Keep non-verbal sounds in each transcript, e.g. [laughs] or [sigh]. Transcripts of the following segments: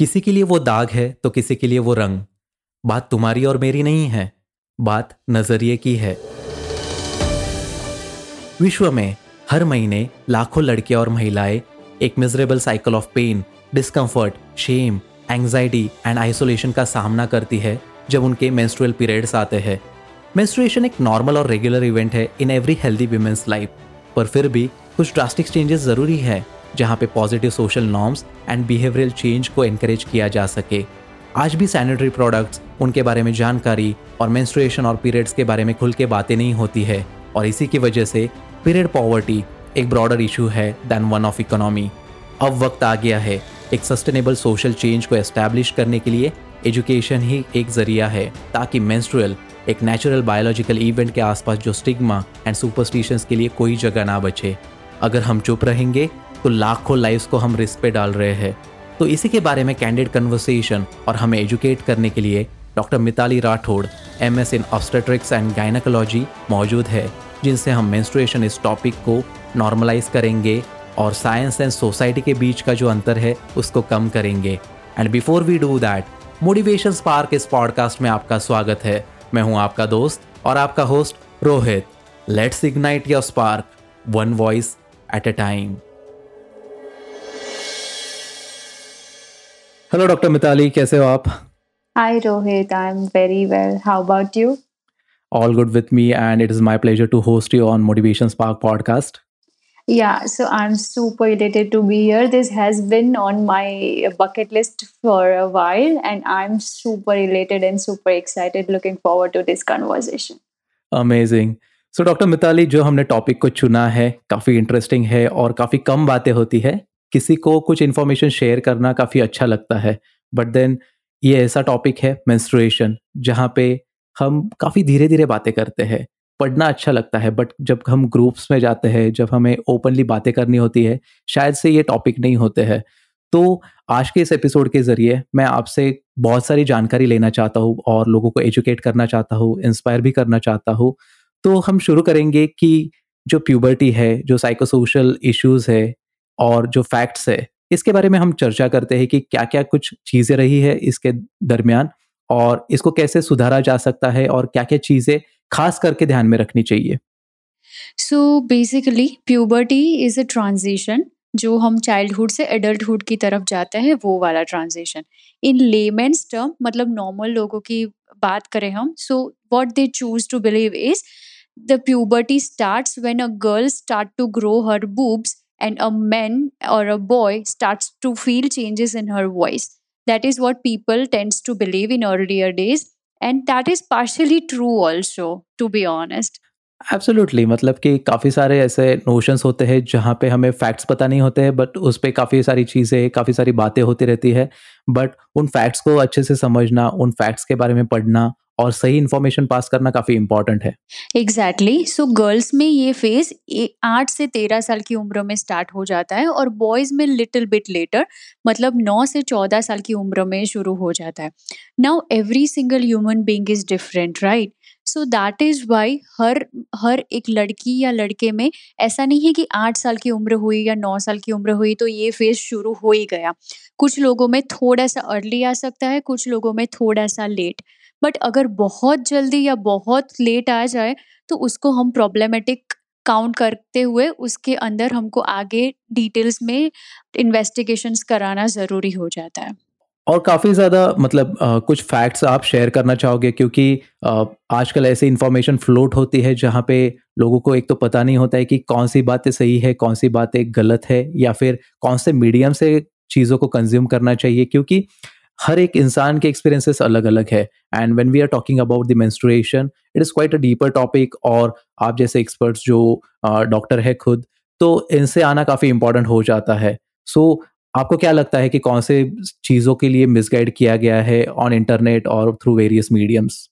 किसी के लिए वो दाग है तो किसी के लिए वो रंग। बात तुम्हारी और मेरी नहीं है, बात नज़रिए की है। विश्व में हर महीने लाखों लड़के और महिलाएँ एक miserable cycle of pain discomfort shame anxiety and isolation का सामना करती है, जब उनके मेंस्ट्रुअल पीरियड्स आते हैं। मेंस्ट्रुएशन एक नॉर्मल और रेगुलर इवेंट है in every healthy women's life पर फिर भी कुछ ड्रास्टिक चेंजेस ज़रूरी है। जहाँ पे positive social norms and behavioural change को एनकरेज किया जा सके। आज भी सैनिटरी प्रोडक्ट्स उनके बारे में जानकारी और मेंस्ट्रुएशन और पीरियड्स के बारे में खुल के बातें नहीं होती है। और इसी की वजह से पीरियड पॉवर्टी एक ब्रॉडर इशू है दैन वन ऑफ़ इकोनॉमी अब वक्त आ गया है एक सस्टेनेबल सोशल चेंज को एस्टैब्लिश करने के लिए एजुकेशन ही एक ज़रिया है, ताकि मेंस्ट्रुअल एक नेचुरल बायोलॉजिकल इवेंट के आसपास जो स्टिग्मा एंड सुपरस्टिशंस के लिए कोई जगह ना बचे। अगर हम चुप रहेंगे तो लाखों लाइफ्स को हम रिस्क पे डाल रहे हैं। तो इसी के बारे में कैंडिड कन्वर्सेशन और हमें एजुकेट करने के लिए doctor Mitali Rathore M S in obstetrics and gynaecology मौजूद है, जिनसे हम मेंस्ट्रुएशन इस टॉपिक को नॉर्मलाइज करेंगे और साइंस एंड सोसाइटी के बीच का जो अंतर है, उसको कम करेंगे। And before we do that motivation spark इस पॉडकास्ट में आपका स्वागत है। मैं हूँ आपका दोस्त और आपका host Rohit. Let's ignite your spark one voice at a time hello doctor Mitali कैसे हो आप? Hi Rohit I am very well how about you all good with me and it is my pleasure to host you on motivation spark podcast yeah so I am super excited to be here this has been on my bucket list for a while and I am super related and super excited looking forward to this conversation amazing so doctor Mitali जो हमने topic को चुना है काफ़ी interesting है और काफ़ी कम बातें होती है किसी को कुछ इन्फॉर्मेशन शेयर करना काफ़ी अच्छा लगता है। बट देन ये ऐसा टॉपिक है मेंस्ट्रुएशन जहाँ पे हम काफ़ी धीरे धीरे बातें करते हैं। पढ़ना अच्छा लगता है बट जब हम ग्रुप्स में जाते हैं, जब हमें ओपनली बातें करनी होती है, शायद से ये टॉपिक नहीं होते हैं। तो आज के इस एपिसोड के ज़रिए मैं आपसे बहुत सारी जानकारी लेना चाहता हूँ और लोगों को एजुकेट करना चाहता हूँ इंस्पायर भी करना चाहता हूँ। तो हम शुरू करेंगे कि जो प्यूबर्टी है, जो साइकोसोशल इश्यूज़ है और जो फैक्ट्स है, इसके बारे में हम चर्चा करते हैं कि क्या क्या कुछ चीज़ें रही है इसके दरमियान और इसको कैसे सुधारा जा सकता है और क्या क्या चीज़ें खास करके ध्यान में रखनी चाहिए। So basically puberty is a transition जो हम चाइल्डहुड से एडल्टहुड की तरफ़ जाते हैं, वो वाला ट्रांजिशन इन लेमेंस टर्म मतलब नॉर्मल लोगों की बात करें हम so what they choose to believe is the puberty start when a girl start to grow her boobs and a man or a boy starts to feel changes in her voice. That is what people tends to believe in earlier days. And that is partially true also to be honest absolutely मतलब कि काफ़ी सारे ऐसे notions होते हैं जहाँ पे हमें फैक्ट्स पता नहीं होते हैं बट उस पर काफ़ी सारी चीज़ें, काफ़ी सारी बातें होती रहती है। बट उन फैक्ट्स को अच्छे से समझना, उन फैक्ट्स के बारे में पढ़ना और सही इन्फॉर्मेशन पास करना काफ़ी इंपॉर्टेंट है। एग्जैक्टली सो गर्ल्स में ये फ़ेज़ आठ से तेरह साल की उम्र में स्टार्ट हो जाता है और बॉयज़ में लिटिल बिट लेटर मतलब नौ से चौदह साल की उम्र में शुरू हो जाता है। Now every single human being is different right so that is why हर हर एक लड़की या लड़के में ऐसा नहीं है कि आठ साल की उम्र हुई या नौ साल की उम्र हुई तो ये फ़ेज़ शुरू हो ही गया। कुछ लोगों में थोड़ा सा अर्ली आ सकता है, कुछ लोगों में थोड़ा सा लेट बट अगर बहुत जल्दी या बहुत लेट आ जाए तो उसको हम प्रॉब्लमेटिक काउंट करते हुए उसके अंदर हमको आगे डिटेल्स में इन्वेस्टिगेशंस कराना ज़रूरी हो जाता है। और काफ़ी ज़्यादा मतलब आ, कुछ फैक्ट्स आप शेयर करना चाहोगे क्योंकि आजकल ऐसी इन्फॉर्मेशन फ्लोट होती है जहाँ पे लोगों को एक तो पता नहीं होता है कि कौन सी बातें सही है कौन सी बातें गलत है या फिर कौन से मीडियम से चीज़ों को कंज्यूम करना चाहिए क्योंकि हर एक इंसान के एक्सपीरियंसेस अलग अलग है। And when we are talking about the menstruation it is quite a deeper topic और आप जैसे एक्सपर्ट्स जो डॉक्टर है खुद तो इनसे आना काफ़ी इंपॉर्टेंट हो जाता है। सो so, आपको क्या लगता है कि कौन से चीज़ों के लिए मिसगाइड किया गया है ऑन इंटरनेट और थ्रू वेरियस मीडियम्स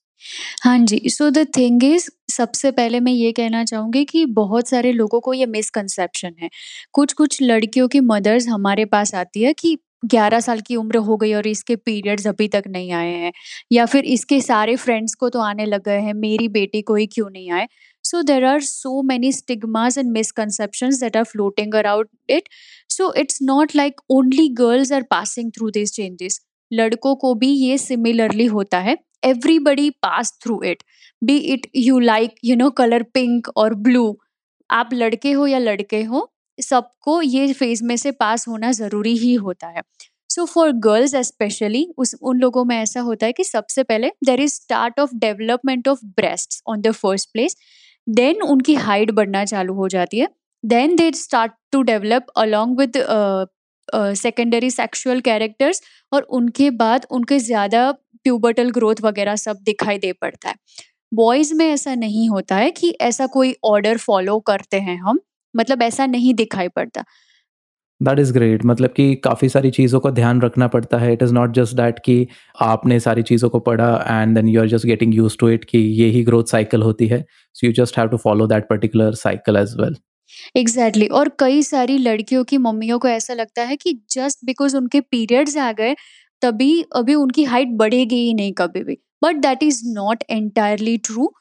हाँ जी सो द थिंग इज़ सबसे पहले मैं ये कहना चाहूँगी कि बहुत सारे लोगों को ये मिसकंसेप्शन है। कुछ कुछ लड़कियों की मदर्स हमारे पास आती है कि ग्यारह साल की उम्र हो गई और इसके पीरियड्स अभी तक नहीं आए हैं। या फिर इसके सारे फ्रेंड्स को तो आने लग गए हैं, मेरी बेटी को ही क्यों नहीं आए? So there are so many stigmas and misconception that are floating around it so it's not like only girls are passing through this changes लड़कों को भी ये सिमिलरली होता है. Everybody pass through it be it you like you know colour pink और blue आप लड़के हो या लड़के हो, सबको ये फ़ेज़ में से पास होना ज़रूरी ही होता है. सो फॉर गर्ल्स स्पेशली उस, उन लोगों में ऐसा होता है कि सबसे पहले there is start of development of breast on the first place then उनकी हाइट बढ़ना चालू हो जाती है. Then they start to develop along with secondary sexual characters और उनके बाद उनके ज़्यादा प्यूबर्टल ग्रोथ वगैरह सब दिखाई दे पड़ता है। बॉयज़ में ऐसा नहीं होता है कि ऐसा कोई ऑर्डर फॉलो करते हैं हम मतलब ऐसा नहीं दिखाई पड़ता। दैट इज़ ग्रेट मतलब कि काफ़ी सारी चीज़ों का ध्यान रखना पड़ता है। It is not just that कि आपने सारी चीज़ों को पढ़ा and then you are just getting use to it कि ये ही ग्रोथ साइकिल होती है। So you just have to follow that particular cycle as well exactly exactly. और कई सारी लड़कियों की मम्मियों को ऐसा लगता है कि जस्ट बिकॉज़ उनके पीरियड्स आ गए, तभी, अभी उनकी हाइट बढ़ेगी ही नहीं कभी भी। But that is not entirely true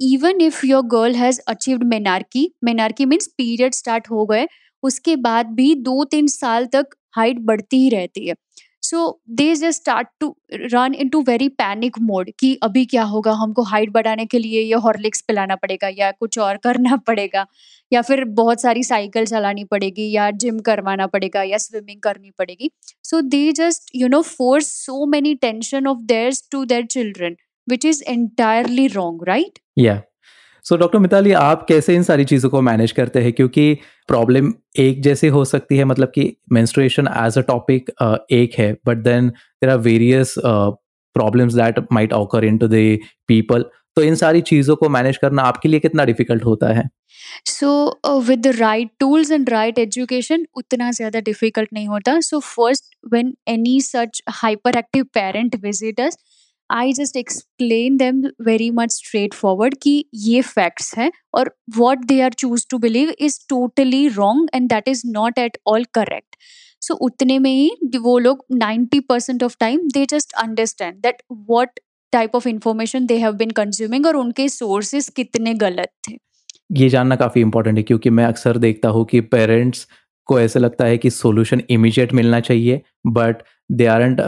even if your girl has achieved menarche menarche means period start हो गए, उसके बाद भी दो तीन साल तक हाइट बढ़ती ही रहती है। So they just start to run in to very panic mode कि अभी क्या होगा? हमको हाइट बढ़ाने के लिए ये हॉर्लिक्स पिलाना पड़ेगा या कुछ और करना [laughs] पड़ेगा या फिर बहुत सारी साइकिल चलानी पड़ेगी या जिम करवाना पड़ेगा या स्विमिंग करनी पड़ेगी। So they just you know force so many tension of theirs to their children which is entirely wrong right या सो डॉक्टर मिताली आप कैसे इन सारी चीज़ों को मैनेज करते हैं? क्योंकि प्रॉब्लम एक जैसी हो सकती है मतलब कि मेंस्ट्रुएशन एज अ टॉपिक एक है but then there are various problems that might occur in to the people तो इन सारी चीज़ों को मैनेज करना आपके लिए कितना डिफ़िकल्ट होता है? So with right tools and right education उतना ज़्यादा डिफ़िकल्ट नहीं होता। So first when any such hyper active parent visitors I just explain them very much straight forward कि ये फैक्ट्स हैं और what they are choose to believe is totally wrong and that is not at all correct so उतने में ही वो लोग ninety percent of time they just understand that what type of information they have been consuming और उनके sources कितने गलत थे। ये जानना काफ़ी इंपॉर्टेंट है क्योंकि मैं अक्सर देखता हूँ कि पेरेंट्स को ऐसा लगता है कि सॉल्यूशन इमीडिएट मिलना चाहिए but they aren't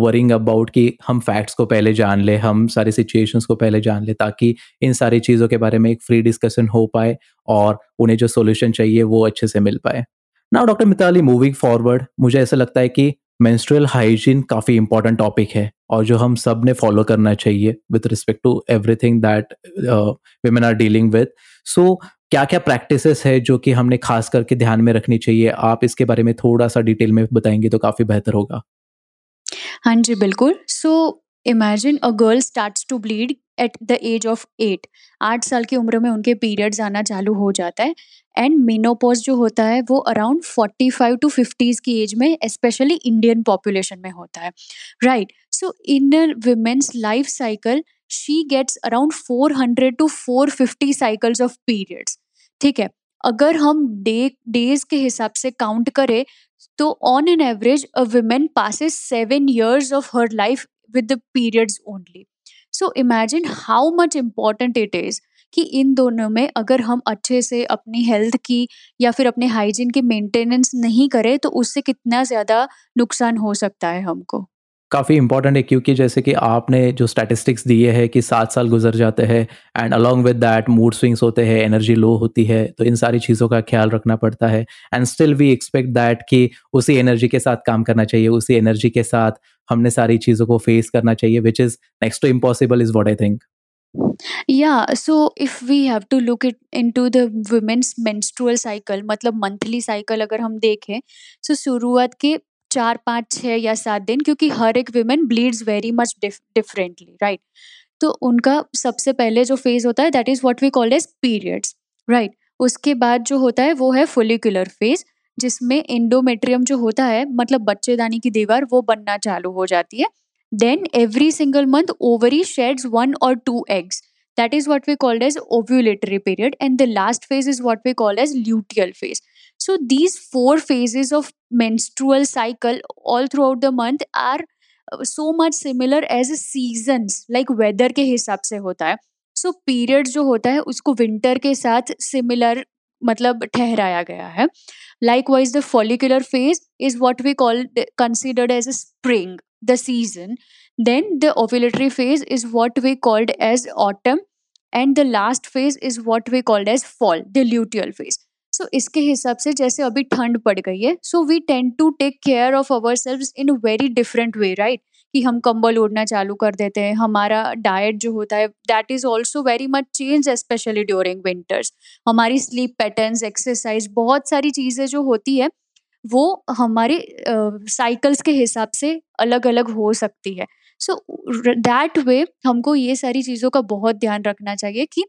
worrying about कि हम फैक्ट्स को पहले जान ले, हम सारी सिचुएशंस को पहले जान ले, ताकि इन सारी चीज़ों के बारे में एक फ्री डिस्कशन हो पाए और उन्हें जो सोल्यूशन चाहिए वो अच्छे से मिल पाए। ना डॉक्टर मिताली मूविंग फॉरवर्ड मुझे ऐसा लगता है कि मेंस्ट्रुअल हाइजीन काफ़ी इंपॉर्टेंट टॉपिक है और जो हम सबने फॉलो करना चाहिए with respect to everything that women are dealing with so क्या क्या प्रैक्टिसेस है जो कि हमने खास करके ध्यान में रखनी चाहिए? आप इसके बारे में थोड़ा सा डिटेल में बताएँगे तो काफ़ी बेहतर होगा। हाँ जी, बिल्कुल। So imagine a girl starts to bleed at the age of eight आठ साल की उम्र में उनके पीरियड्स आना चालू हो जाता है एंड मीनोपोज जो होता है वो around forty five to fifties की एज में स्पेशली इंडियन पॉपुलेशन में होता है। Right so in women's life cycle she gets around four hundred to four fifty cycles of periods ठीक है? अगर हम डे डेज़ के हिसाब से काउंट करें तो on an average a women passes seven years of her life with the periods only so imagine how much important it is कि इन दोनों में अगर हम अच्छे से अपनी हेल्थ की या फिर अपने हाइजीन की मेंटेनेंस नहीं करें तो उससे कितना ज़्यादा नुकसान हो सकता है हमको। काफ़ी इंपॉर्टेंट है क्योंकि जैसे कि आपने जो स्टैटिस्टिक्स दिए हैं कि सात साल गुजर जाते हैं and along with that mood swings होते हैं एनर्जी लो होती है तो इन सारी चीज़ों का ख्याल रखना पड़ता है and still we expect that कि उसी एनर्जी के साथ काम करना चाहिए उसी एनर्जी के साथ हमने सारी चीज़ों को फेस करना चाहिए which is next to impossible is what I think Yeah, so if we have to look it into the women's menstrual cycle मतलब मंथली साइकिल अगर हम देखें सो शुरुआत के चार, पाँच छः या सात दिन, क्योंकि हर एक women bleeds very much differently right तो उनका सबसे पहले जो फ़ेज़ होता है that is what we call as periods right उसके बाद जो होता है, वो है फोलिकुलर फ़ेज़ जिसमें एंडोमेट्रियम जो होता है मतलब बच्चेदानी की दीवार, वो बनना चालू हो जाती है then every single month ovary sheds one और two eggs That is what we call as ovulatory period. And the last phase is what we call as luteal phase. So these four four of menstrual cycle all throughout the month are so much similar as a seasons like weather के हिसाब से होता है। So so period जो होता है, उसको winter के साथ सिमिलर मतलब ठहराया गया है। Likewise the follicular phase is what we call considered as a spring the season then the ovulatory phase is what we called as autumn and the last phase is what we called as fall the luteal phase so so, इसके हिसाब से जैसे अभी ठंड पड़ गई है so we tend to take care of our selves in very different way right कि हम कंबल ओढ़ना चालू कर देते हैं हमारा डाइट जो होता है that is also very much change specially during winters हमारी स्लीप पैटर्न्स एक्सरसाइज बहुत सारी चीज़ें जो होती है वो हमारे साइकिल्स uh, के हिसाब से अलग अलग हो सकती है सो दैट वे हमको ये सारी चीज़ों का बहुत ध्यान रखना चाहिए कि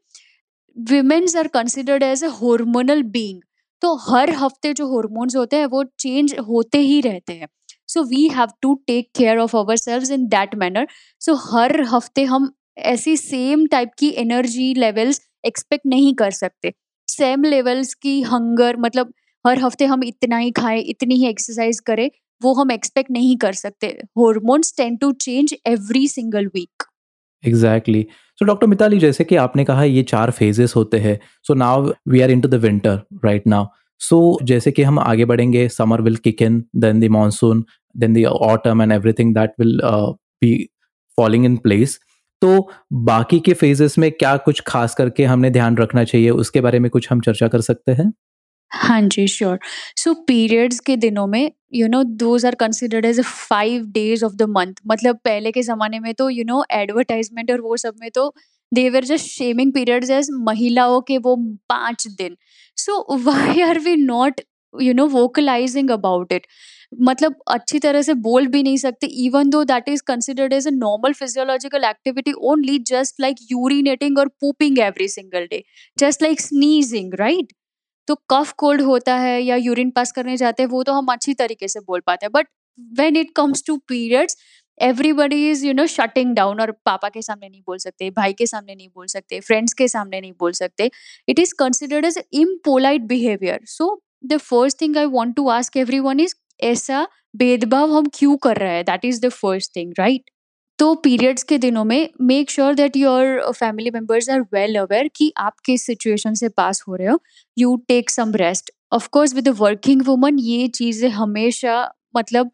women's are considered as a hormonal being तो हर हफ़्ते जो हॉर्मोन्स होते हैं, वो चेंज होते ही रहते हैं। So we have to take care of our selves in that manner so हर हफ़्ते हम ऐसी सेम टाइप की एनर्जी लेवल्स एक्सपेक्ट नहीं कर सकते। सेम लेवल्स की हंगर मतलब हर हफ़्ते हम इतना ही खाएँ, इतनी ही एक्सरसाइज करें, वो हम एक्सपेक्ट नहीं कर सकते। Hormones tend to change every single week exactly so doctor Mitali जैसे कि आपने कहा ये चार फेजेस होते हैं so now we are in to the winter right now so जैसे कि हम आगे बढ़ेंगे summer will kick in then the monsoon then the autumn and everything that will be falling in place तो बाकी के फेजेस में क्या कुछ खास करके हमने ध्यान रखना चाहिए, उसके बारे में कुछ हम चर्चा कर सकते हैं? हाँ जी श्योर सो पीरियड्स के दिनों में you know those are considered as five days of the month मतलब पहले के ज़माने में तो यू नो एडवर्टाइजमेंट और वो सब में तो they're just shaming periods as महिलाओं के वो पाँच दिन. So why are we not you know vocalising about it मतलब अच्छी तरह से बोल भी नहीं सकते even though that is considered as a normal physiological activity only just like urinating और pooping every single day just like sneezing right तो कफ कोल्ड होता है या यूरिन पास करने जाते हैं, वो तो हम अच्छी तरीके से बोल पाते हैं। But when it comes to periods everybody is you know shutting down और पापा के सामने नहीं बोल सकते, भाई के सामने नहीं बोल सकते फ्रेंड्स के सामने नहीं बोल सकते। It is considered as impolite behaviour so the first thing I want to ask every one is ऐसा भेदभाव हम क्यों कर रहे हैं? That is the first thing right तो पीरियड्स के दिनों में make sure that your family members are well aware कि आप किस सिचुएशन से पास हो रहे हो। You take some rest of course with working woman ये चीज़ें हमेशा मतलब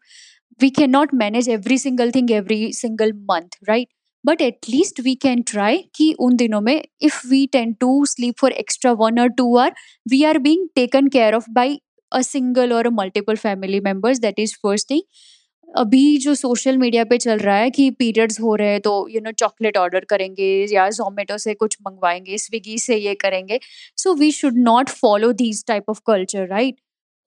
we can not manage every single thing every single month right but at least we can try कि उन दिनों में if we tend to sleep for extra one और two hour we are being taken care of by a single और multiple family members that is first thing अभी जो social media पे चल रहा है कि पीरियड्स हो रहे हैं तो यू नो चॉकलेट ऑर्डर करेंगे या जोमेटो से कुछ मंगवाएँगे स्विगी से ये करेंगे। So we should not follow these type of culture right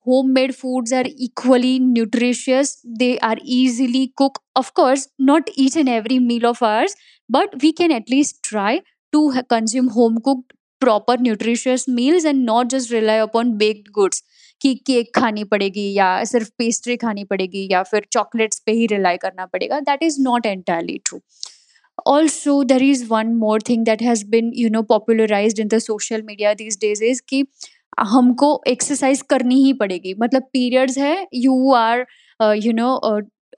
home made foods are equally nutritious they are easily cook of course not each and every meal of ours but we can at least try to consume home cook proper nutritious meals and not just rely upon baked goods कि cake खानी पड़ेगी या सिर्फ़ pastry खानी पड़ेगी या फिर chocolates पे ही रिलाई करना पड़ेगा that is not entirely true also there is one more thing that has been you know popularise in the social media this days is कि हमको एक्सरसाइज करनी ही पड़ेगी। मतलब पीरियड्स है you are you know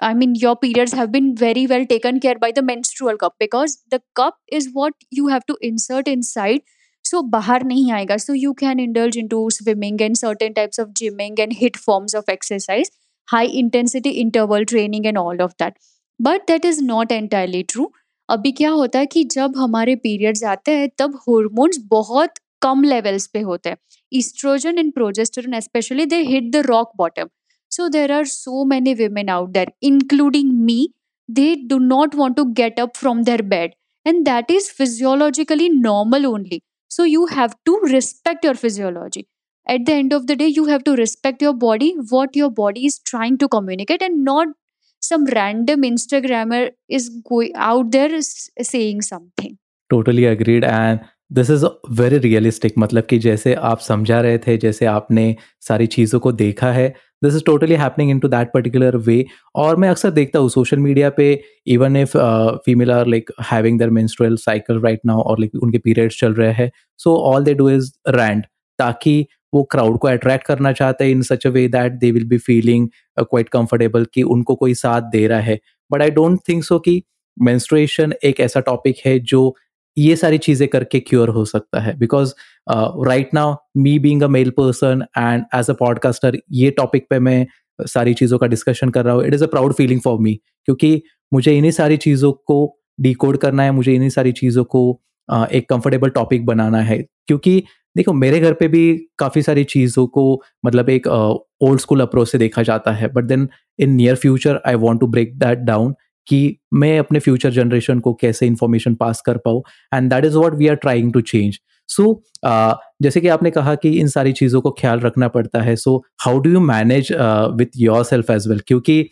I mean your periods have been very well taken care by the menstrual cup because the cup is what you have to insert inside so बाहर नहीं आएगा। So you can indulge in to swimming and certain types of gymming and HIIT forms of exercise high intensity interval training and all of that but that is not entirely true अभी क्या होता है कि जब हमारे periods आते हैं, तब हॉर्मोन्स बहुत कम लेवल्स पे होते हैं। Estrogen and progesterone specially they hit the rock bottom so there are so many women out there including me they do not want to get up from their bed and that is physiologically normal only so you have to respect your physiology. At the end of the day, you have to respect your body, what your body is trying to communicate, and not some random Instagrammer is going out there saying something. Totally agreed. And this is very realistic मतलब कि जैसे आप समझा रहे थे जैसे आपने सारी चीज़ों को देखा है this is totally happening in to that particular way और मैं अक्सर देखता हूँ सोशल मीडिया पे even if female are like having their menstrual cycle right now और लाइक उनके पीरियड्स चल रहे हैं so all they do is rant ताकि वो क्राउड को अट्रैक्ट करना चाहते हैं in such a way that they will be feeling quite comfortable कि उनको कोई साथ दे रहा है। But I don't think so कि मेंस्ट्रुएशन एक ऐसा टॉपिक है जो ये सारी चीज़ें करके क्योर हो सकता है। Because right now me being a male person and as a podcaster ये टॉपिक पे मैं सारी चीज़ों का डिस्कशन कर रहा हूँ। It is a proud feeling for me क्योंकि मुझे इन्हीं सारी चीज़ों को डिकोड करना है मुझे इन्हीं सारी चीज़ों को uh, एक कंफर्टेबल टॉपिक बनाना है। क्योंकि देखो मेरे घर पे भी काफ़ी सारी चीज़ों को मतलब एक ओल्ड स्कूल अप्रोच से देखा जाता है। But then in near future I want to break that down कि मैं अपने फ्यूचर जनरेशन को कैसे इन्फॉर्मेशन पास कर पाऊँ and that is what we are trying to change so जैसे कि आपने कहा कि इन सारी चीज़ों को ख्याल रखना पड़ता है so how do you manage with yourself as well क्योंकि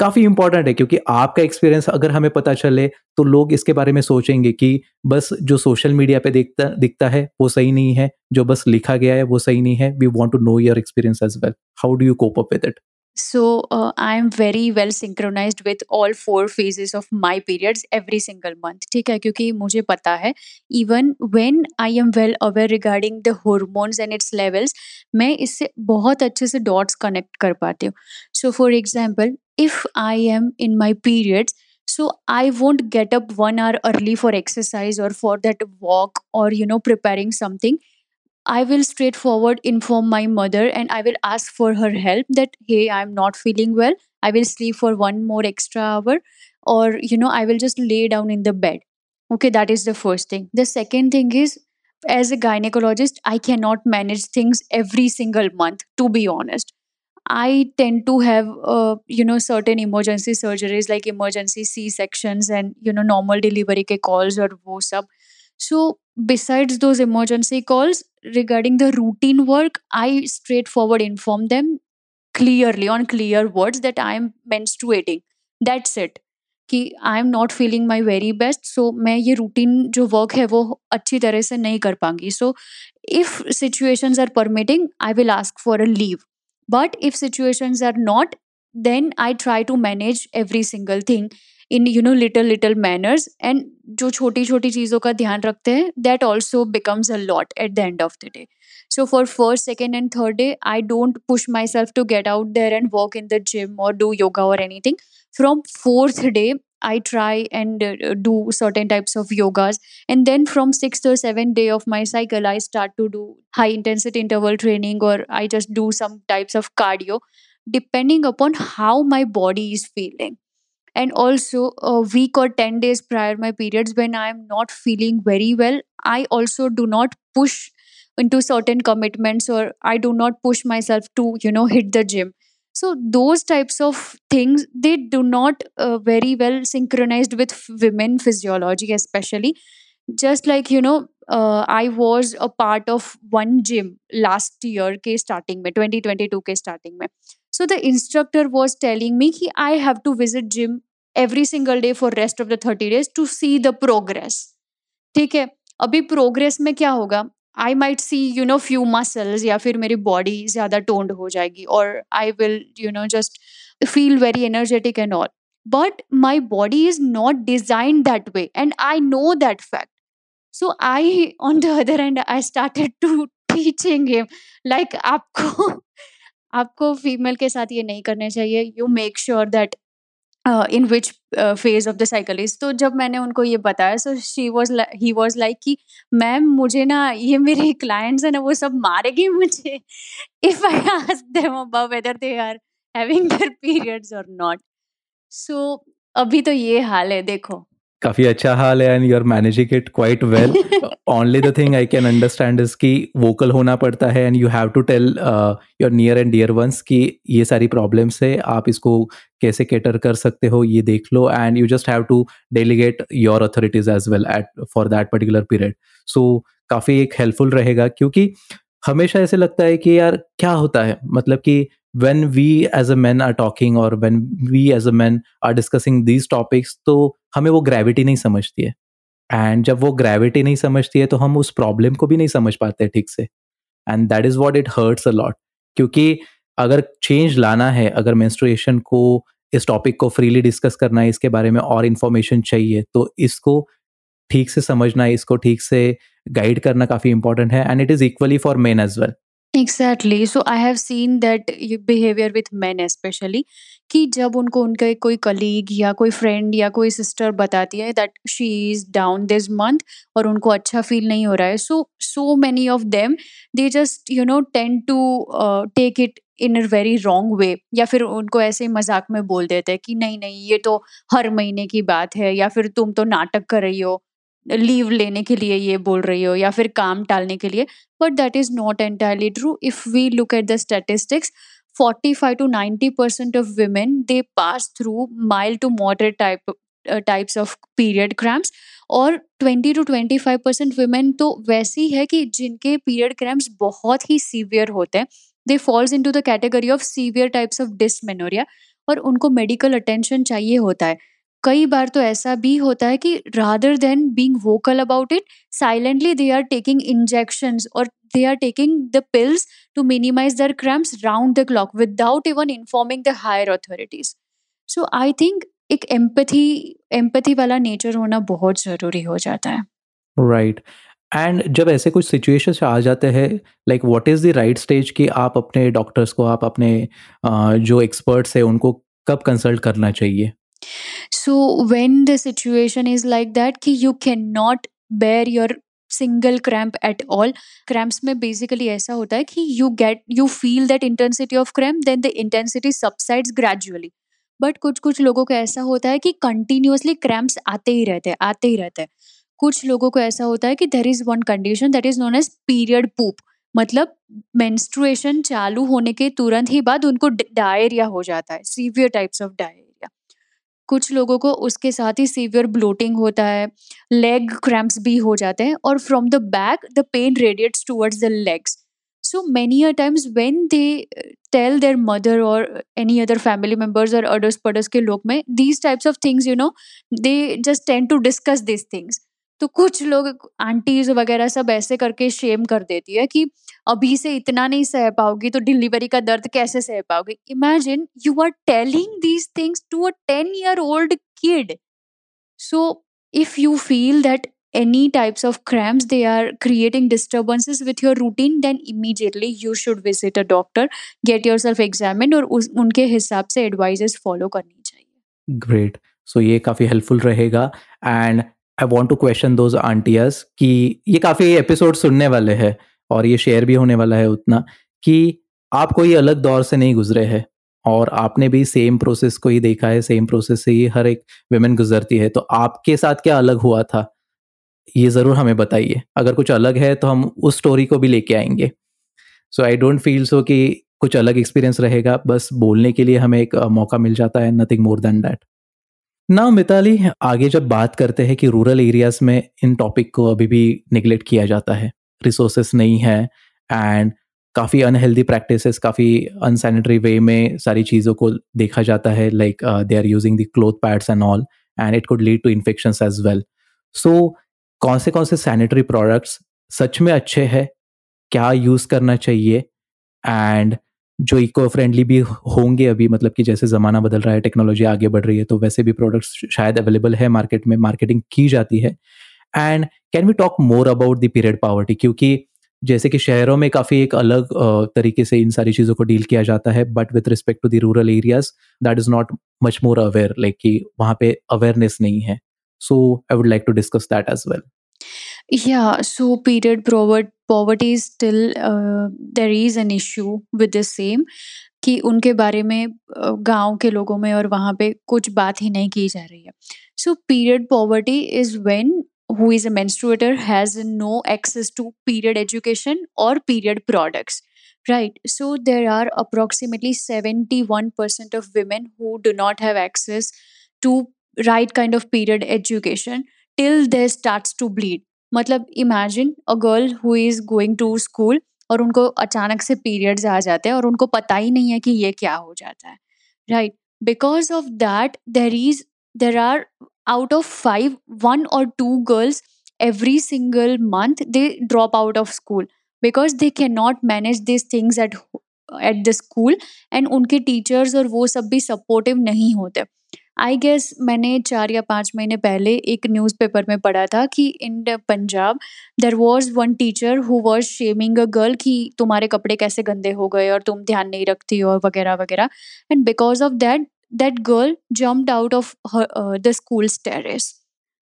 काफ़ी इंपॉर्टेंट है, क्योंकि आपका एक्सपीरियंस अगर हमें पता चले तो लोग इसके बारे में सोचेंगे कि बस जो सोशल मीडिया पे दिखता दिखता है, वो सही नहीं है, जो बस लिखा गया है, वो सही नहीं है we want to know your experience as well how do you cope up with it So uh, I am very well synchronized with all four phases of my periods every single month. ठीक है क्योंकि मुझे पता है even when I am well aware regarding the hormones and its levels मैं इससे बहुत अच्छे से dots connect कर पाती हूँ So for example if I am in my periods so I won't get up one hour early for exercise or for that walk or you know preparing something I will straightforward inform my mother and I will ask for her help that, hey, I'm not feeling well. I will sleep for one more extra hour, or, you know, I will just lay down in the bed. Okay, that is the first thing. The second thing is, as a gynecologist, I cannot manage things every single month, to be honest. I tend to have, uh, you know, certain emergency surgeries like emergency C sections and, you know, normal delivery ke calls or wo sab. So, besides those emergency calls, regarding the routine work, I straightforward inform them clearly on clear words that I am menstruating. That's it. कि I am not feeling my very best so मैं ये routine जो work है वो अच्छी तरह से नहीं कर पाऊंगी so if situations are permitting I will ask for a leave but if situations are not then I try to manage every single thing in you know little little manners and जो छोटी छोटी चीज़ों का ध्यान रखते हैं that also becomes a lot at the end of the day so for first second and third day I don't push myself to get out there and walk in the gym or do yoga or anything from fourth day I try and uh, do certain types of yogas. And then from sixth or seventh day of my cycle, I start to do high intensity interval training or I just do some types of cardio depending upon how my body is feeling and also a week or 10 days prior my periods when i am not feeling very well i also do not push into certain commitments or i do not push myself to you know hit the gym. So those types of things they do not uh, very well synchronized with women physiology especially. Just like you know uh, i was a part of one gym last year ke starting mein 2022 ke starting mein so the instructor was telling me कि I have to visit gym every single day for rest of the 30 days to see the progress. ठीक है अभी progress में क्या होगा I might see you know few muscles या फिर मेरी बॉडी ज़्यादा टोन्ड हो जाएगी और I will you know just feel very energetic and all but my body is not designed that way and i know that fact so i on the [laughs] other hand i started to [laughs] teaching him like आपको आपको female के साथ ये नहीं करने चाहिए। You make sure that in which phase of the cycle is तो जब मैंने उनको ये बताया so she was he was like कि मैम मुझे ना ये मेरे [laughs] क्लाइंट्स है ना, वो सब मारेगी मुझे। If I ask them about whether they are having their periods और नॉट सो अभी तो ये हाल है, देखो। काफ़ी अच्छा हाल है and you are managing it quite well only the thing I can understand is कि वोकल होना पड़ता है and you have to tell your near and dear ones कि ये सारी प्रॉब्लम्स है आप इसको कैसे कैटर कर सकते हो ये देख लो and you just have to delegate your authorities as well at for that particular period so काफ़ी एक हेल्पफुल रहेगा क्योंकि हमेशा ऐसे लगता है कि यार क्या होता है? मतलब कि when we as a men are talking or when we as a men are discussing these topics तो हमें वो ग्रेविटी नहीं समझती है। एंड जब वो ग्रेविटी नहीं समझती है तो हम उस प्रॉब्लम को भी नहीं समझ पाते ठीक से। And that is what it hurts a lot क्योंकि अगर चेंज लाना है, अगर मेंस्ट्रुएशन को, इस टॉपिक को फ्रीली डिस्कस करना है, इसके बारे में और इन्फॉर्मेशन चाहिए तो इसको ठीक से समझना, इसको ठीक से गाइड करना काफ़ी इंपॉर्टेंट है and it is equally for men as well Exactly. So, I have seen that behavior with men especially. कि जब उनको उनका कोई कलीग या कोई फ्रेंड या कोई सिस्टर बताती है that she is down this month और उनको अच्छा फ़ील नहीं हो रहा है। So so many of them they just you know tend to take it in a very wrong way या फिर उनको ऐसे ही मज़ाक में बोल देते हैं कि नहीं, नहीं ये तो हर महीने की बात है या फिर तुम तो नाटक कर रही हो, लीव लेने के लिए ये बोल रही हो या फिर काम टालने के लिए। But that is not entirely true if we look at the statistics, 45 to 90% of women they pass through mild to moderate type uh, types of period cramps और 20 टू 25 परसेंट वुमेन तो वैसी है कि जिनके पीरियड क्रैम्प्स बहुत ही severe होते हैं they falls into the category of severe types of dysmenorrhea और उनको मेडिकल अटेंशन चाहिए होता है। कई बार तो ऐसा भी होता है कि rather than being vocal about it silently they are taking injections और they are taking the pills to minimize their cramps round the clock without even informing the higher authorities. So, i think एक empathy empathy वाला nature होना बहुत ज़रूरी हो जाता है। Right and जब ऐसे कुछ सिचुएशन आ जाते हैं like what is the right stage कि आप अपने डॉक्टर्स को, आप अपने जो एक्सपर्ट्स हैं, उनको कब कंसल्ट करना चाहिए? So when the situation is like that कि you can not bear your single cramp at all cramps में बेसिकली ऐसा होता है कि you get you feel that intensity of cramp then the intensity subsides gradually but कुछ कुछ लोगों को ऐसा होता है कि कंटिन्यूअसली क्रैम्प्स आते ही रहते हैं, आते ही रहते हैं। कुछ लोगों को ऐसा होता है कि there is one condition that is known as period poop मतलब मेंस्ट्रुएशन चालू होने के तुरंत ही बाद उनको डायरिया हो जाता है सीवियर टाइप्स ऑफ़ डायरिया कुछ लोगों को उसके साथ ही सीवियर ब्लोटिंग होता है लेग क्रैम्प्स भी हो जाते हैं और from the back the pain radiates towards the legs so many a times when they tell their mother और एनी अदर फैमिली मेंबर्स और अडर्स पडर्स के लोग में these types of things you know they just tend to discuss this things तो कुछ लोग आंटीज वगैरह सब ऐसे करके शेम कर देती है कि अभी से इतना नहीं सह पाओगी तो डिलीवरी का दर्द कैसे सह पाओगी? Imagine you are telling these things to a ten year old kid so, if you feel that any types of cramps, they are creating disturbances with your routine, then immediately you should visit a doctor, get yourself examined और उस, उनके हिसाब से advises follow करनी चाहिए। Great सो ये काफ़ी helpful रहेगा and I want to question those aunties कि ये काफ़ी एपिसोड सुनने वाले हैं। और ये शेयर भी होने वाला है उतना, कि आप कोई अलग दौर से नहीं गुजरे हैं और आपने भी सेम प्रोसेस को ही देखा है सेम प्रोसेस से ही हर एक वुमेन गुजरती है तो आपके साथ क्या अलग हुआ था? ये ज़रूर हमें बताइए। अगर कुछ अलग है तो हम उस स्टोरी को भी लेके आएँगे। सो आई डोंट फील सो कि कुछ अलग एक्सपीरियंस रहेगा, बस बोलने के लिए हमें एक मौका मिल जाता है नथिंग मोर देन दैट ना मिताली, आगे जब बात करते हैं कि रूरल एरियाज़ में इन टॉपिक को अभी भी निगलेक्ट किया जाता है रिसोर्सेस नहीं है एंड काफ़ी अनहेल्दी प्रैक्टिसेस काफ़ी अनसैनिटरी वे में सारी चीज़ों को देखा जाता है like they are using the cloth pads and all and it could lead to infections as well so कौन से कौन से सैनिटरी प्रोडक्ट्स सच में अच्छे हैं, क्या यूज़ करना चाहिए एंड जो इको फ्रेंडली भी होंगे अभी मतलब कि जैसे ज़माना बदल रहा है टेक्नोलॉजी आगे बढ़ रही है तो वैसे भी प्रोडक्ट्स शायद अवेलेबल है मार्केट में मार्केटिंग की जाती है and can we talk more about the period poverty क्योंकि जैसे कि शहरों में काफ़ी एक अलग तरीके से इन सारी चीज़ों को डील किया जाता है but with respect to the rural areas that is not much more aware like कि वहाँ पे अवेयरनेस नहीं है। So I would like to discuss that as well so period poverty poverty is still uh, there is an with the same कि उनके बारे में गाँव के लोगों में और वहाँ पे कुछ बात ही नहीं की जा रही है। So period poverty is when who is a menstruator has no access to period education or period products. Right. So there are approximately 71% of women who do not have access to right kind of period education till they starts to bleed. मतलब imagine a girl who is going to school और उनको अचानक से periods आ जाते हैं और उनको पता ही नहीं है कि ये क्या हो जाता है right because of that there is there are out of five, one or two girls every single month they drop out of school because they cannot manage these things at at the school and उनके teachers और वो सब भी supportive नहीं होते। I guess मैंने चार या पाँच महीने पहले एक न्यूज़पेपर में पढ़ा था कि in the Punjab there was one teacher who was shaming a girl कि तुम्हारे कपड़े कैसे गंदे हो गए और तुम ध्यान नहीं रखती हो वगैरह वगैरह। And because of that that girl jumped out of her uh, the school's terrace.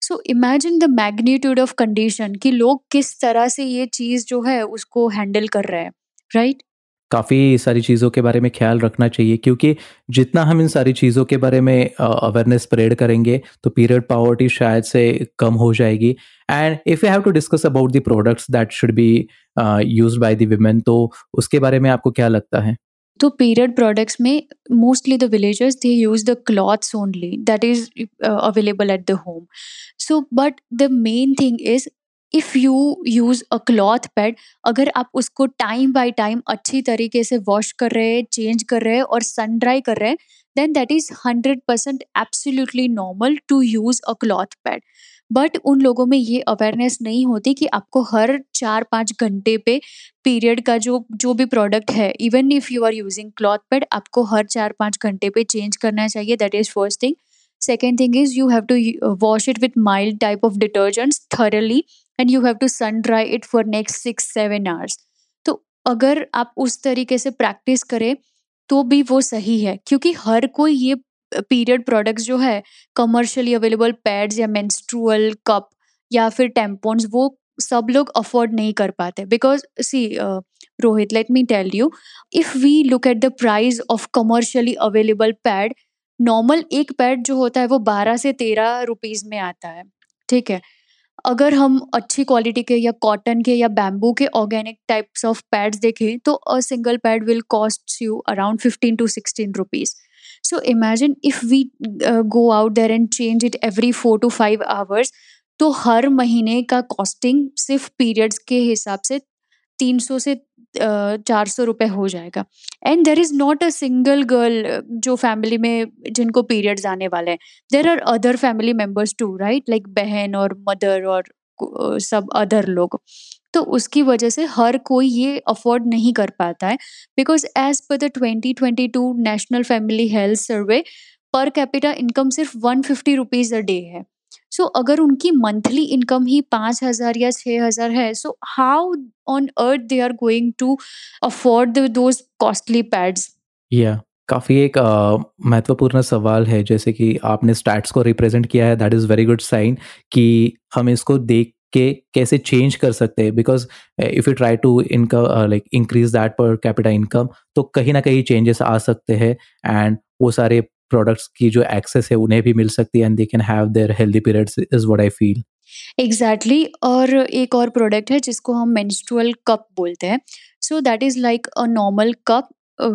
So imagine the magnitude of condition कि लोग किस तरह से ये चीज़ जो है उसको हैंडल कर रहे हैं राइट right? काफ़ी सारी चीज़ों के बारे में ख्याल रखना चाहिए क्योंकि जितना हम इन सारी चीज़ों के बारे में अवेयरनेस स्प्रेड करेंगे तो पीरियड पावर्टी शायद से कम हो जाएगी। And if you have to discuss about the products that should be use by the women तो उसके बारे में आपको क्या लगता है? तो पीरियड प्रोडक्ट्स में mostly the villagers they use the cloths only that is available at the home so but the main thing is if you use a cloth pad अगर आप उसको टाइम बाय टाइम अच्छी तरीके से wash कर रहे हैं चेंज कर रहे हैं और सन ड्राई कर रहे हैं then that is hundred percent absolutely normal to use a cloth pad but उन लोगों में ये अवेयरनेस नहीं होती कि आपको हर चार पाँच घंटे पे पीरियड का जो जो भी प्रोडक्ट है even if you are using cloth pad आपको हर चार पाँच घंटे पे चेंज करना चाहिए that is first thing second thing is you have to wash it with mild type of detergents thoroughly and you have to sun dry it for next six seven hours तो अगर आप उस तरीके से practice करें तो भी वो सही है, क्योंकि हर कोई ये पीरियड प्रोडक्ट्स जो है कमर्शियली अवेलेबल पैड्स या मेंस्ट्रुअल कप या फिर टेम्पोन्स वो सब लोग अफोर्ड नहीं कर पाते। Because see Rohit let me tell you if we look at the price of commercially available pad normal एक पैड जो होता है वो बारह से तेरह रुपीज़ में आता है। ठीक है? अगर हम अच्छी क्वालिटी के या कॉटन के या बैम्बू के ऑर्गेनिक टाइप्स ऑफ़ पैड्स देखें तो a single pad will cost you around fifteen to sixteen rupees so imagine if we go out there and change it every four to five hours तो हर महीने का costing सिर्फ़ periods के हिसाब से तीन सौ से चार सौ रुपये हो जाएगा। And there is not a single girl जो फैमिली में जिनको पीरियड्स आने वाले हैं। There are other family members too right like बहन और मदर और सब अदर लोग। तो उसकी वजह से हर कोई ये अफोर्ड नहीं कर पाता है। Because as per the twenty twenty two national family health survey per capita income सिर्फ़ one fifty rupees a day है। सो so, अगर उनकी मंथली इनकम ही पाँच हज़ार या छः हज़ार है so how on earth they are going to afford those costly pads या काफ़ी एक महत्वपूर्ण सवाल है। जैसे कि आपने स्टैट्स को रिप्रेजेंट किया है that is very good sign कि हम इसको देख के कैसे चेंज कर सकते हैं? Because if you try to income like increase that per capita income तो कहीं ना कहीं चेंजेस आ सकते हैं एंड वो सारे प्रोडक्ट्स की जो एक्सेस है उन्हें भी मिल सकती है and they can have their healthy periods is what I feel exactly और एक और प्रोडक्ट है जिसको हम मेंस्ट्रुअल कप बोलते हैं. So that is like a normal cup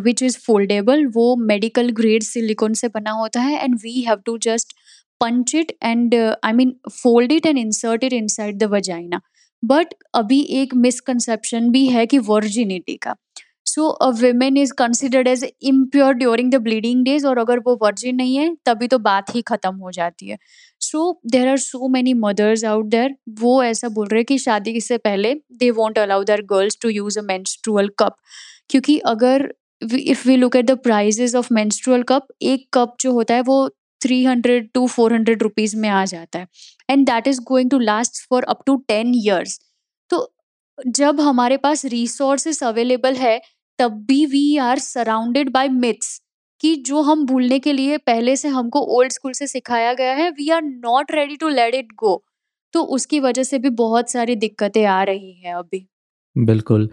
which is foldable वो मेडिकल ग्रेड सिलिकॉन से बना होता है and we have to just punch it and I mean fold it and insert it inside the vagina but अभी एक misconception भी है कि वर्जिनिटी का। So a women is considered as impure during the bleeding days और अगर वो virgin नहीं है, तभी तो बात ही खत्म हो जाती है। So there are so many mothers out there वो ऐसा बोल रहे हैं कि शादी से पहले they won't allow their girls to use a menstrual cup क्योंकि अगर if we look at the prices of menstrual cup एक कप जो होता है वो three hundred to four hundred rupees में आ जाता है। And that is going to last for up to ten years तो जब हमारे पास रिसोर्सेस अवेलेबल है, तब भी we are surrounded by myths कि जो हम भूलने के लिए पहले से हमको ओल्ड स्कूल से सिखाया गया है we are not ready to let it go तो उसकी वजह से भी बहुत सारी दिक्कतें आ रही हैं अभी। बिल्कुल।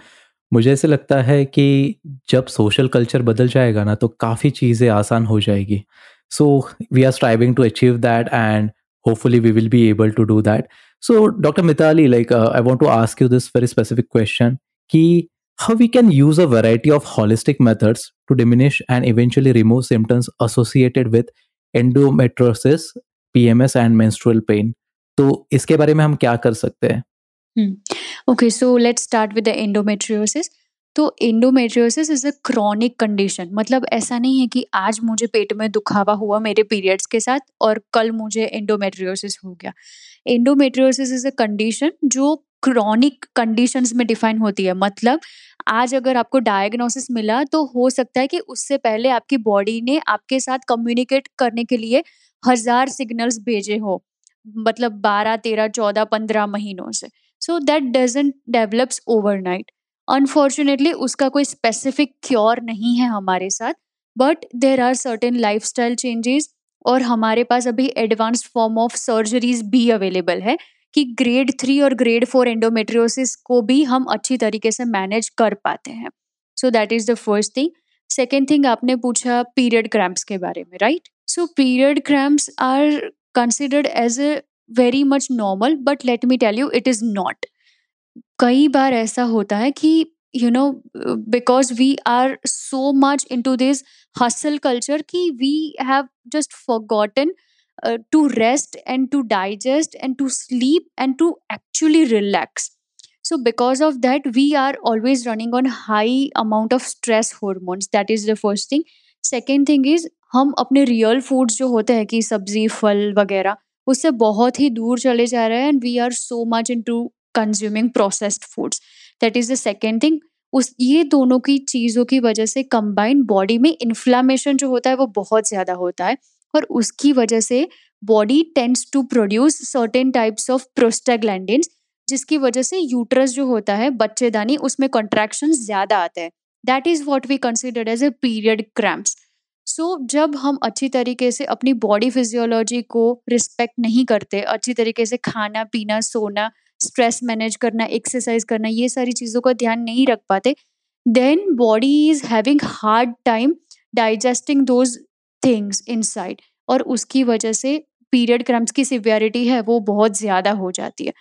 मुझे ऐसे लगता है कि जब सोशल कल्चर बदल जाएगा ना तो काफ़ी चीज़ें आसान हो जाएगी। so we are striving to achieve that and hopefully we will be able to do that so dr mitali like uh, i want to ask you this very specific question ki how we can use a variety of holistic methods to diminish and eventually remove symptoms associated with endometriosis pms and menstrual pain तो इसके बारे में हम क्या कर सकते हैं okay so let's start with the endometriosis तो endometriosis is a chronic condition मतलब ऐसा नहीं है कि आज मुझे पेट में दुखावा हुआ मेरे पीरियड्स के साथ और कल मुझे एंडोमेट्रियोसिस हो गया। एंडोमेट्रियोसिस इज़ अ कंडीशन जो क्रॉनिक कंडीशंस में डिफाइन होती है। मतलब आज अगर आपको डायग्नोसिस मिला तो हो सकता है कि उससे पहले आपकी बॉडी ने आपके साथ कम्युनिकेट करने के लिए हज़ार सिग्नल्स भेजे हो। मतलब बारह, तेरह, चौदह, पंद्रह महीनों से। So that doesn't develops overnight unfortunately उसका कोई स्पेसिफिक क्योर नहीं है हमारे साथ but there are certain life style changes और हमारे पास अभी एडवांस्ड फॉर्म ऑफ़ सर्जरीज भी अवेलेबल है कि ग्रेड थ्री और ग्रेड फोर एंडोमेट्रियोसिस को भी हम अच्छी तरीके से मैनेज कर पाते हैं। So that is the first thing second thing आपने पूछा पीरियड क्रैम्प्स के बारे में right so period cramps are considered as a very much normal but let me tell you it is not कई बार ऐसा होता है कि you know because we are so much into this hustle culture कि we have just forgotten to rest and to digest and to sleep and to actually relax so, because of that, we are always running on high amount of stress hormones. That is the first thing. Second thing is, हम अपने real foods जो होते हैं कि सब्ज़ी, फल वगैरह, उससे बहुत ही दूर चले जा रहे हैं and we are so much into consuming processed foods that is the second thing उस, ये दोनों की चीज़ों की वजह से कंबाइंड बॉडी में इन्फ्लामेशन जो होता है, वो बहुत ज़्यादा होता है। और उसकी वजह से body tends to produce certain types of prostaglandins जिसकी वजह से यूट्रस जो होता है, बच्चेदानी, उसमें कॉन्ट्रैक्शन ज़्यादा आते हैं। That is what we considered as a period cramps so जब हम अच्छी तरीके से अपनी बॉडी फिजियोलॉजी को रिस्पेक्ट नहीं करते, अच्छी तरीके से खाना, पीना, सोना स्ट्रेस मैनेज करना एक्सरसाइज करना, ये सारी चीज़ों का ध्यान नहीं रख पाते। Then body is having hard time digesting those things inside और उसकी वजह से पीरियड क्रम्स की सिवियरिटी है, वो बहुत ज़्यादा हो जाती है।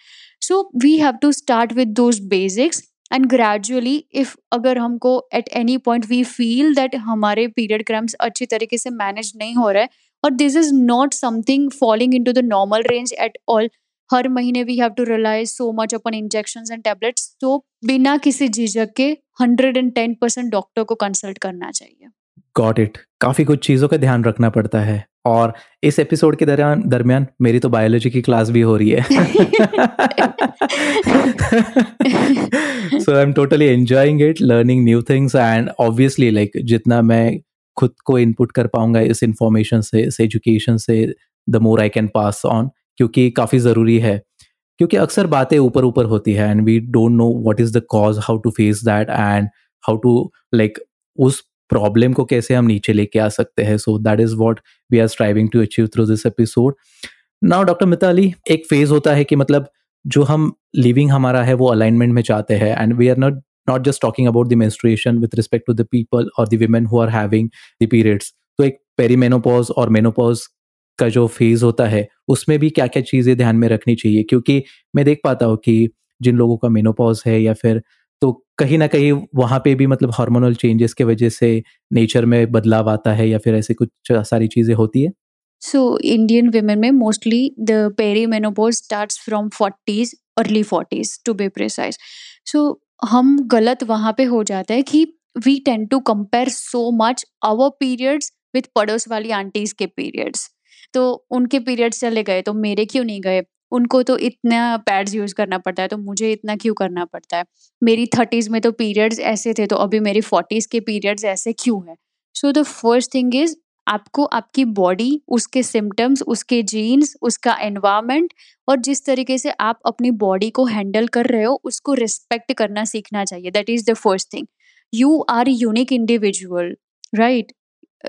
So we have to start with those basics and gradually if अगर हमको at any point we feel that हमारे पीरियड क्रम्स अच्छी तरीके से मैनेज नहीं हो रहा है और this is not something falling into the normal range at all हर महीने we have to rely so much upon injection and tablets तो बिना किसी झिझक के hundred and ten percent doctor को कंसल्ट करना चाहिए। गॉट इट काफ़ी कुछ चीज़ों का ध्यान रखना पड़ता है। और इस एपिसोड के दरमियान दरमियान मेरी तो बायोलॉजी की क्लास भी हो रही है। So I am totally enjoying it learning new things and obviously like जितना मैं खुद को इनपुट कर पाऊँगा इस इंफॉर्मेशन से, इस एजुकेशन से the more I can pass on क्योंकि काफ़ी ज़रूरी है। क्योंकि अक्सर बातें ऊपर ऊपर होती है and we don't know what is the cause how to face that and how to like उस प्रॉब्लम को कैसे हम नीचे लेके आ सकते हैं। So that is what we are striving to achieve through this episode now doctor Mitali एक फ़ेज़ होता है कि मतलब जो हम लिविंग हमारा है वो अलाइनमेंट में चाहते हैं and we are not not just talking about the menstruation with respect to the people और the women who are having the periods तो एक पेरीमेनोपॉज और मेनोपॉज का जो फ़ेज़ होता है, उसमें भी क्या क्या चीज़ें ध्यान में रखनी चाहिए? क्योंकि मैं देख पाता हूँ कि जिन लोगों का मेनोपॉज है या फिर तो कहीं ना कहीं वहाँ पे भी मतलब हार्मोनल चेंजेस के वजह से नेचर में बदलाव आता है या फिर ऐसे कुछ सारी चीज़ें होती है? सो इंडियन वेमेन में mostly the perimenopause start from forties early forties to be precise so हम गलत वहाँ पे हो जाता है कि we tend to compare so much our periods with पड़ोस वाली आंटीज के पीरियड्स तो उनके पीरियड्स चले गए तो मेरे क्यों नहीं गए? उनको तो इतना पैड्स यूज़ करना पड़ता है तो मुझे इतना क्यों करना पड़ता है? मेरी थर्टीज़ में तो पीरियड्स ऐसे थे तो अभी मेरी फोर्टीज़ के पीरियड्स ऐसे क्यों है? So the first thing is, आपको आपकी बॉडी, उसके सिम्टम्स उसके जीन्स, उसका एनवायरमेंट और जिस तरीके से आप अपनी बॉडी को हैंडल कर रहे हो, उसको रिस्पेक्ट करना सीखना चाहिए। That is the first thing. You are unique individual, right?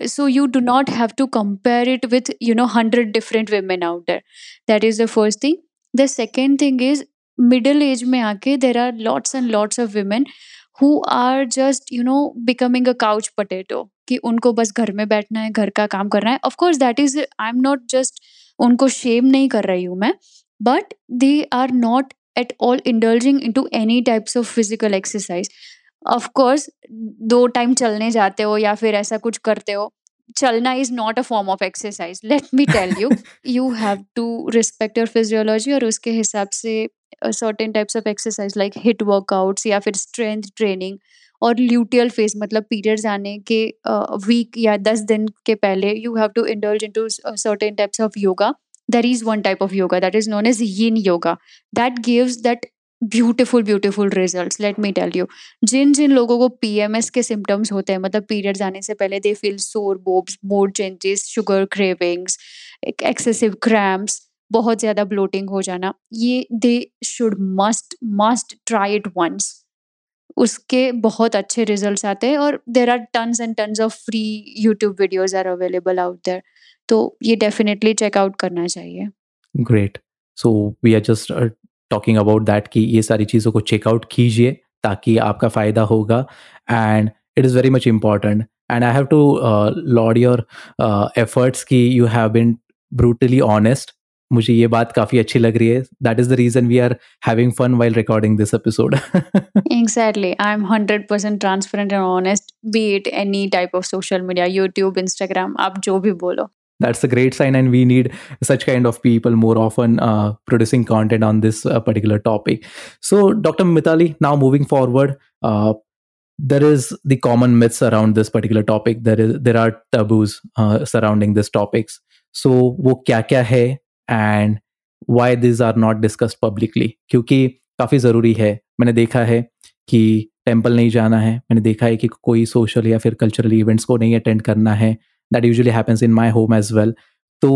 so you do not have to compare it with you know 100 different women out there that is the first thing the second thing is middle age mein aake there are lots and lots of women who are just you know becoming a couch potato कि उनको बस घर में बैठना है घर का काम करना है of course that is I am not just उनको शेम नहीं कर रही हूँ मैं but they are not at all indulging into any types of physical exercise of course दो टाइम चलने जाते हो या फिर ऐसा कुछ करते हो चलना is not a form of exercise let me tell you you have to respect your physiology और उसके हिसाब से certain types of exercise like HIIT workouts या फिर स्ट्रेंथ ट्रेनिंग और ल्यूटियल फ़ेज़ मतलब पीरियड्स आने के वीक uh, या दस दिन के पहले you have to indulge into certain types of yoga there is one type of yoga that is known as yin yoga. That gives that beautiful beautiful result let me tell you जिन जिन लोगों को PMS के symptoms होते हैं मतलब periods आने से पहले they feel sore boobs mood changes sugar cravings excessive cramps बहुत ज़्यादा ब्लोटिंग हो जाना, ये they should must must try it once उसके बहुत अच्छे रिजल्ट्स आते हैं और there are tons and tons of free YouTube videos are available out there तो ये डेफिनेटली चेकआउट करना चाहिए। Great so we are just talking about that कि ये सारी चीज़ों को चेकआउट कीजिए ताकि आपका फ़ायदा होगा। And it is very much important and I have to laud your efforts कि you have been brutally honest मुझे ये बात काफ़ी अच्छी लग रही है। That is the reason we are having fun while recording this episode exactly I am 100% transparent and honest be it any type of social media YouTube Instagram आप जो भी बोलो। that's a great sign and we need such kind of people more often uh, producing content on this uh, particular topic so dr mitali now moving forward uh, there is the common myths around this particular topic there is there are taboos uh, surrounding these topics so wo kya kya hai and why these are not discussed publicly क्योंकि काफ़ी ज़रूरी है मैंने देखा है कि temple नहीं जाना है मैंने देखा है कि कोई सोशल या फिर कल्चरल इवेंट्स को नहीं अटेंड करना है That usually happens in my home as well तो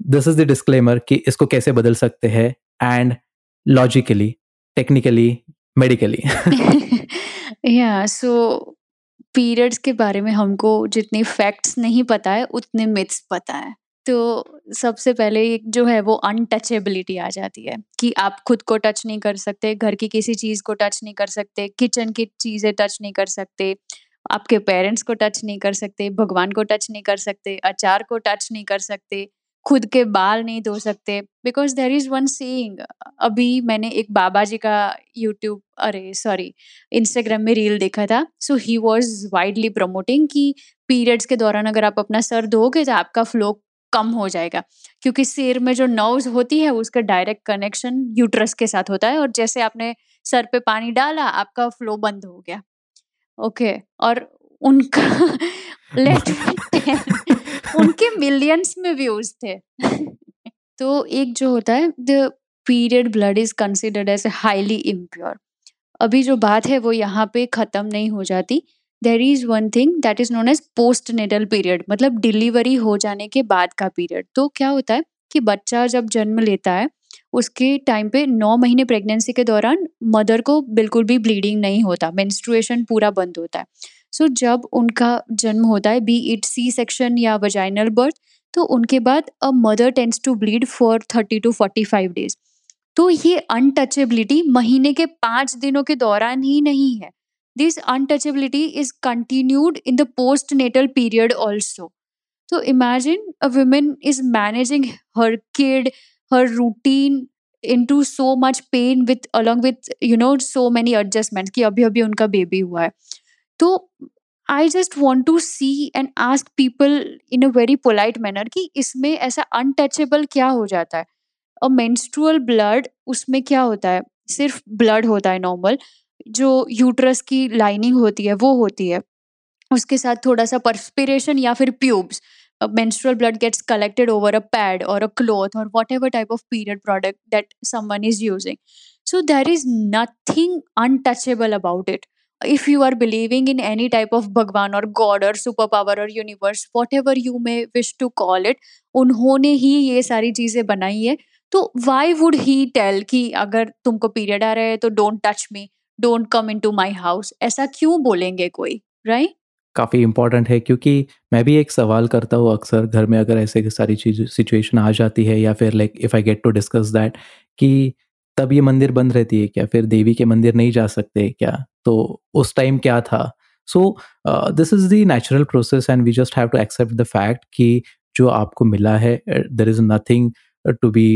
दिस इज़ द डिस्क्लेमर कि इसको कैसे बदल सकते हैं एंड लॉजिकली टेक्निकली मेडिकली या सो पीरियड्स के बारे में हमको जितनी फैक्ट्स नहीं पता है, उतने मिथ्स पता है। तो सबसे पहले एक जो है वो अनटचेबिलिटी आ जाती है कि आप खुद को टच नहीं कर सकते, घर की किसी चीज़ को टच नहीं कर सकते किचन की चीज़ें टच नहीं कर सकते। आपके पेरेंट्स को टच नहीं कर सकते, भगवान को टच नहीं कर सकते अचार को टच नहीं कर सकते, खुद के बाल नहीं धो सकते। Because there is one seeing अभी मैंने एक बाबा जी का यूट्यूब अरे सॉरी इंस्टाग्राम में रील देखा था। So he was widely promoting कि पीरियड्स के दौरान अगर आप अपना सर धोगे तो आपका फ्लो कम हो जाएगा। क्योंकि सिर में जो नर्व्स होती है उसका डायरेक्ट कनेक्शन यूट्रस के साथ होता है। और जैसे आपने सर पे पानी डाला, आपका फ्लो बंद हो गया। ओके और उनका [laughs] लेट [laughs] उनके मिलियंस में व्यूज़ थे। तो एक जो होता है the period blood is considered as highly impure अभी जो बात है वो यहाँ पे खत्म नहीं हो जाती। There is one thing that is known as postnatal period मतलब डिलीवरी हो जाने के बाद का पीरियड तो क्या होता है कि बच्चा जब जन्म लेता है उसके टाइम पे नौ महीने प्रेगनेंसी के दौरान मदर को बिल्कुल भी ब्लीडिंग नहीं होता मेंस्ट्रुएशन पूरा बंद होता है। सो so, जब उनका जन्म होता है बी इट सी सेक्शन या वजाइनल बर्थ तो उनके बाद a mother tends to bleed for thirty to forty five days तो ये अनटचेबिलिटी महीने के पाँच दिनों के दौरान ही नहीं है। This untouchability is continued in the postnatal period also तो imagine a woman is managing her kid, her routine into so much pain with, along with, you know, so many adjustments कि अभी अभी उनका बेबी हुआ है। तो I just want to see and ask people in a very polite manner कि इसमें ऐसा अनटचेबल क्या हो जाता है? और मेंस्ट्रुअल ब्लड उसमें क्या होता है? सिर्फ़ ब्लड होता है नॉर्मल जो यूट्रस की लाइनिंग होती है, वो होती है। उसके साथ थोड़ा सा परस्पिरेशन या फिर प्यूब्स menstrual blood gets collected over a pad or a cloth or whatever type of period product that someone is using so there is nothing untouchable about it if you are believing in any type of bhagwan or god or superpower or universe whatever you may wish to call it उन्होंने ही ये सारी चीज़ें बनाई है तो why would he tell कि अगर तुमको पीरियड आ रहा है तो don't touch me don't come into my house ऐसा क्यों बोलेंगे कोई राइट काफ़ी इंपॉर्टेंट है, क्योंकि मैं भी एक सवाल करता हूँ अक्सर घर में अगर ऐसे सारी चीज़ सिचुएशन आ जाती है या फिर like if I get to discuss that कि तब ये मंदिर बंद रहती है क्या? फिर देवी के मंदिर नहीं जा सकते क्या? तो उस टाइम क्या था? So this is the natural process and we just have to accept the fact कि जो आपको मिला है there is nothing to be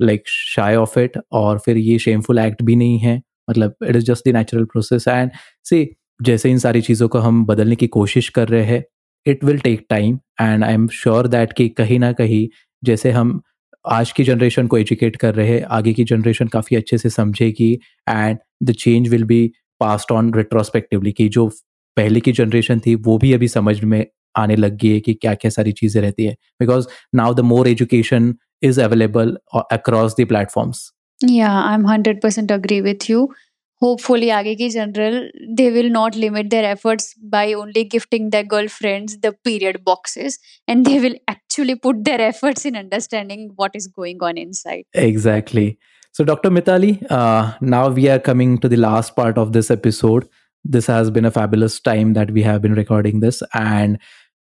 like shy of it और फिर ये शेमफुल एक्ट भी नहीं है। मतलब it is just the natural process and see जैसे इन सारी चीज़ों को हम बदलने की कोशिश कर रहे हैं it will take time and I am sure that कि कहीं ना कहीं जैसे हम आज की जनरेशन को एजुकेट कर रहे हैं आगे की जनरेशन काफ़ी अच्छे से समझेगी and the change will be passed on retrospectively कि जो पहले की जनरेशन थी वो भी अभी समझ में आने लग गई है कि क्या क्या सारी चीज़ें रहती है because now the more education is available across the platforms Yeah, I'm 100% agree with you. hopefully आगे की general they will not limit their efforts by only gifting their girlfriends the period boxes and they will actually put their efforts in understanding what is going on inside exactly so dr mitali uh, now we are coming to the last part of this episode this has been a fabulous time that we have been recording this and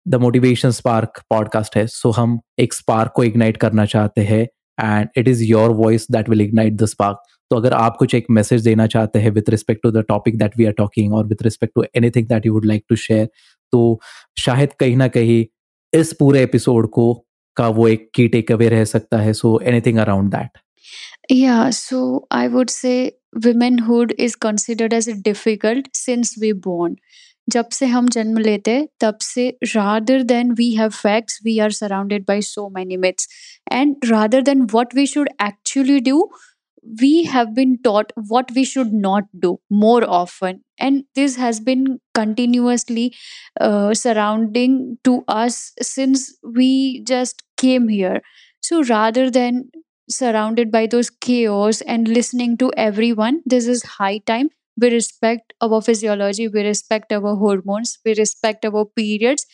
the motivation spark podcast है so so हम एक spark को ignite करना चाहते हैं and it is your voice that will ignite the spark तो अगर आप कुछ एक मैसेज देना चाहते हैं with respect to the topic that we are talking और with respect to anything that you would like to share तो शायद कहीं ना कहीं इस पूरे एपिसोड को का वो एक की टेक अवे रह सकता है so anything around that Yeah, so I would say womanhood is considered as difficult since we born. जब से हम जन्म लेते हैं तब से rather than we have facts we are surrounded by so many myths and rather than what we should actually do we have been taught what we should not do more often. And this has been continuously uh, surrounding to us since we just came here. So rather than surrounded by those chaos and listening to everyone this is high time. We respect our physiology we respect our hormones we respect our periods.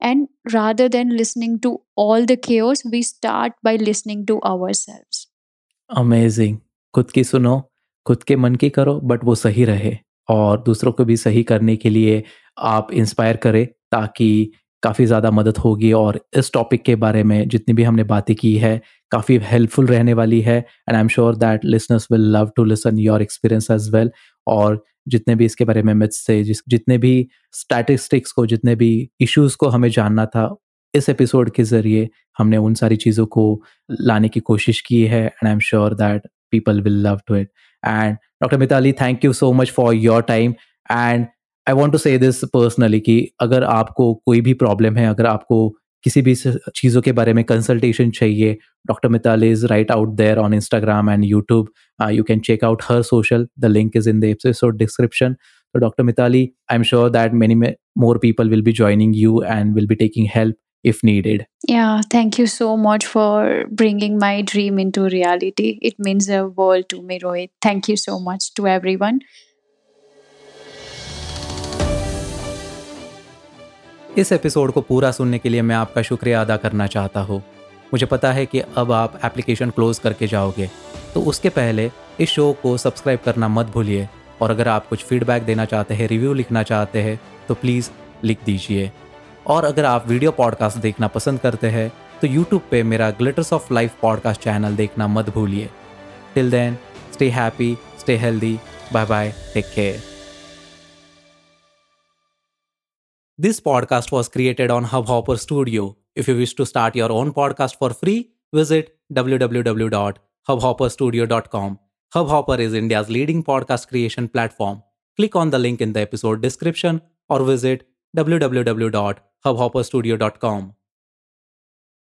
And rather than listening to all the chaos we start by listening to ourselves. Amazing खुद की सुनो, खुद के मन की करो but वो सही रहे। और दूसरों को भी सही करने के लिए आप इंस्पायर करें ताकि काफ़ी ज़्यादा मदद होगी। और इस टॉपिक के बारे में जितनी भी हमने बातें की है, काफ़ी हेल्पफुल रहने वाली है। And I am sure that listeners will love to listen your experience as well और जितने भी इसके बारे में मिथ्स थे, जिस, जितने भी स्टैटिस्टिक्स को, जितने भी इश्यूज़ को हमें जानना था, इस एपिसोड के ज़रिए हमने उन सारी चीज़ों को लाने की कोशिश की है। And I am sure that people will love to it and doctor Mitali thank you so much for your time and I want to say this personally कि अगर आपको कोई भी प्रॉब्लम है, अगर आपको किसी भी चीज़ों के बारे में कंसल्टेशन चाहिए doctor Mital is right out there on Instagram and YouTube you can check out her social the link is in the episode description तो doctor Mitali I am sure that many more people will be joining you and will be taking help if needed. Yeah, thank you so much for bringing my dream into reality. It means the world to me, Rohit. Thank you so much to everyone. इस episode को पूरा सुनने के लिए मैं आपका शुक्रिया अदा करना चाहता हूँ मुझे पता है कि अब आप एप्लीकेशन क्लोज करके जाओगे तो उसके पहले इस शो को सब्सक्राइब करना मत भूलिए और अगर आप कुछ फीडबैक देना चाहते हैं रिव्यू लिखना चाहते हैं तो प्लीज़ लिख दीजिए और अगर आप वीडियो पॉडकास्ट देखना पसंद करते हैं तो यूट्यूब पे मेरा glitters of life podcast channel देखना मत भूलिए। Till then stay happy stay healthy bye bye take care this podcast was created on Hubhopper studio if you wish to start your own podcast for free visit W W W dot Hubhopper studio dot com Hubhopper is India leading podcast creation platform click on the link in the episode description और visit W W W dot hubhopperstudio.com.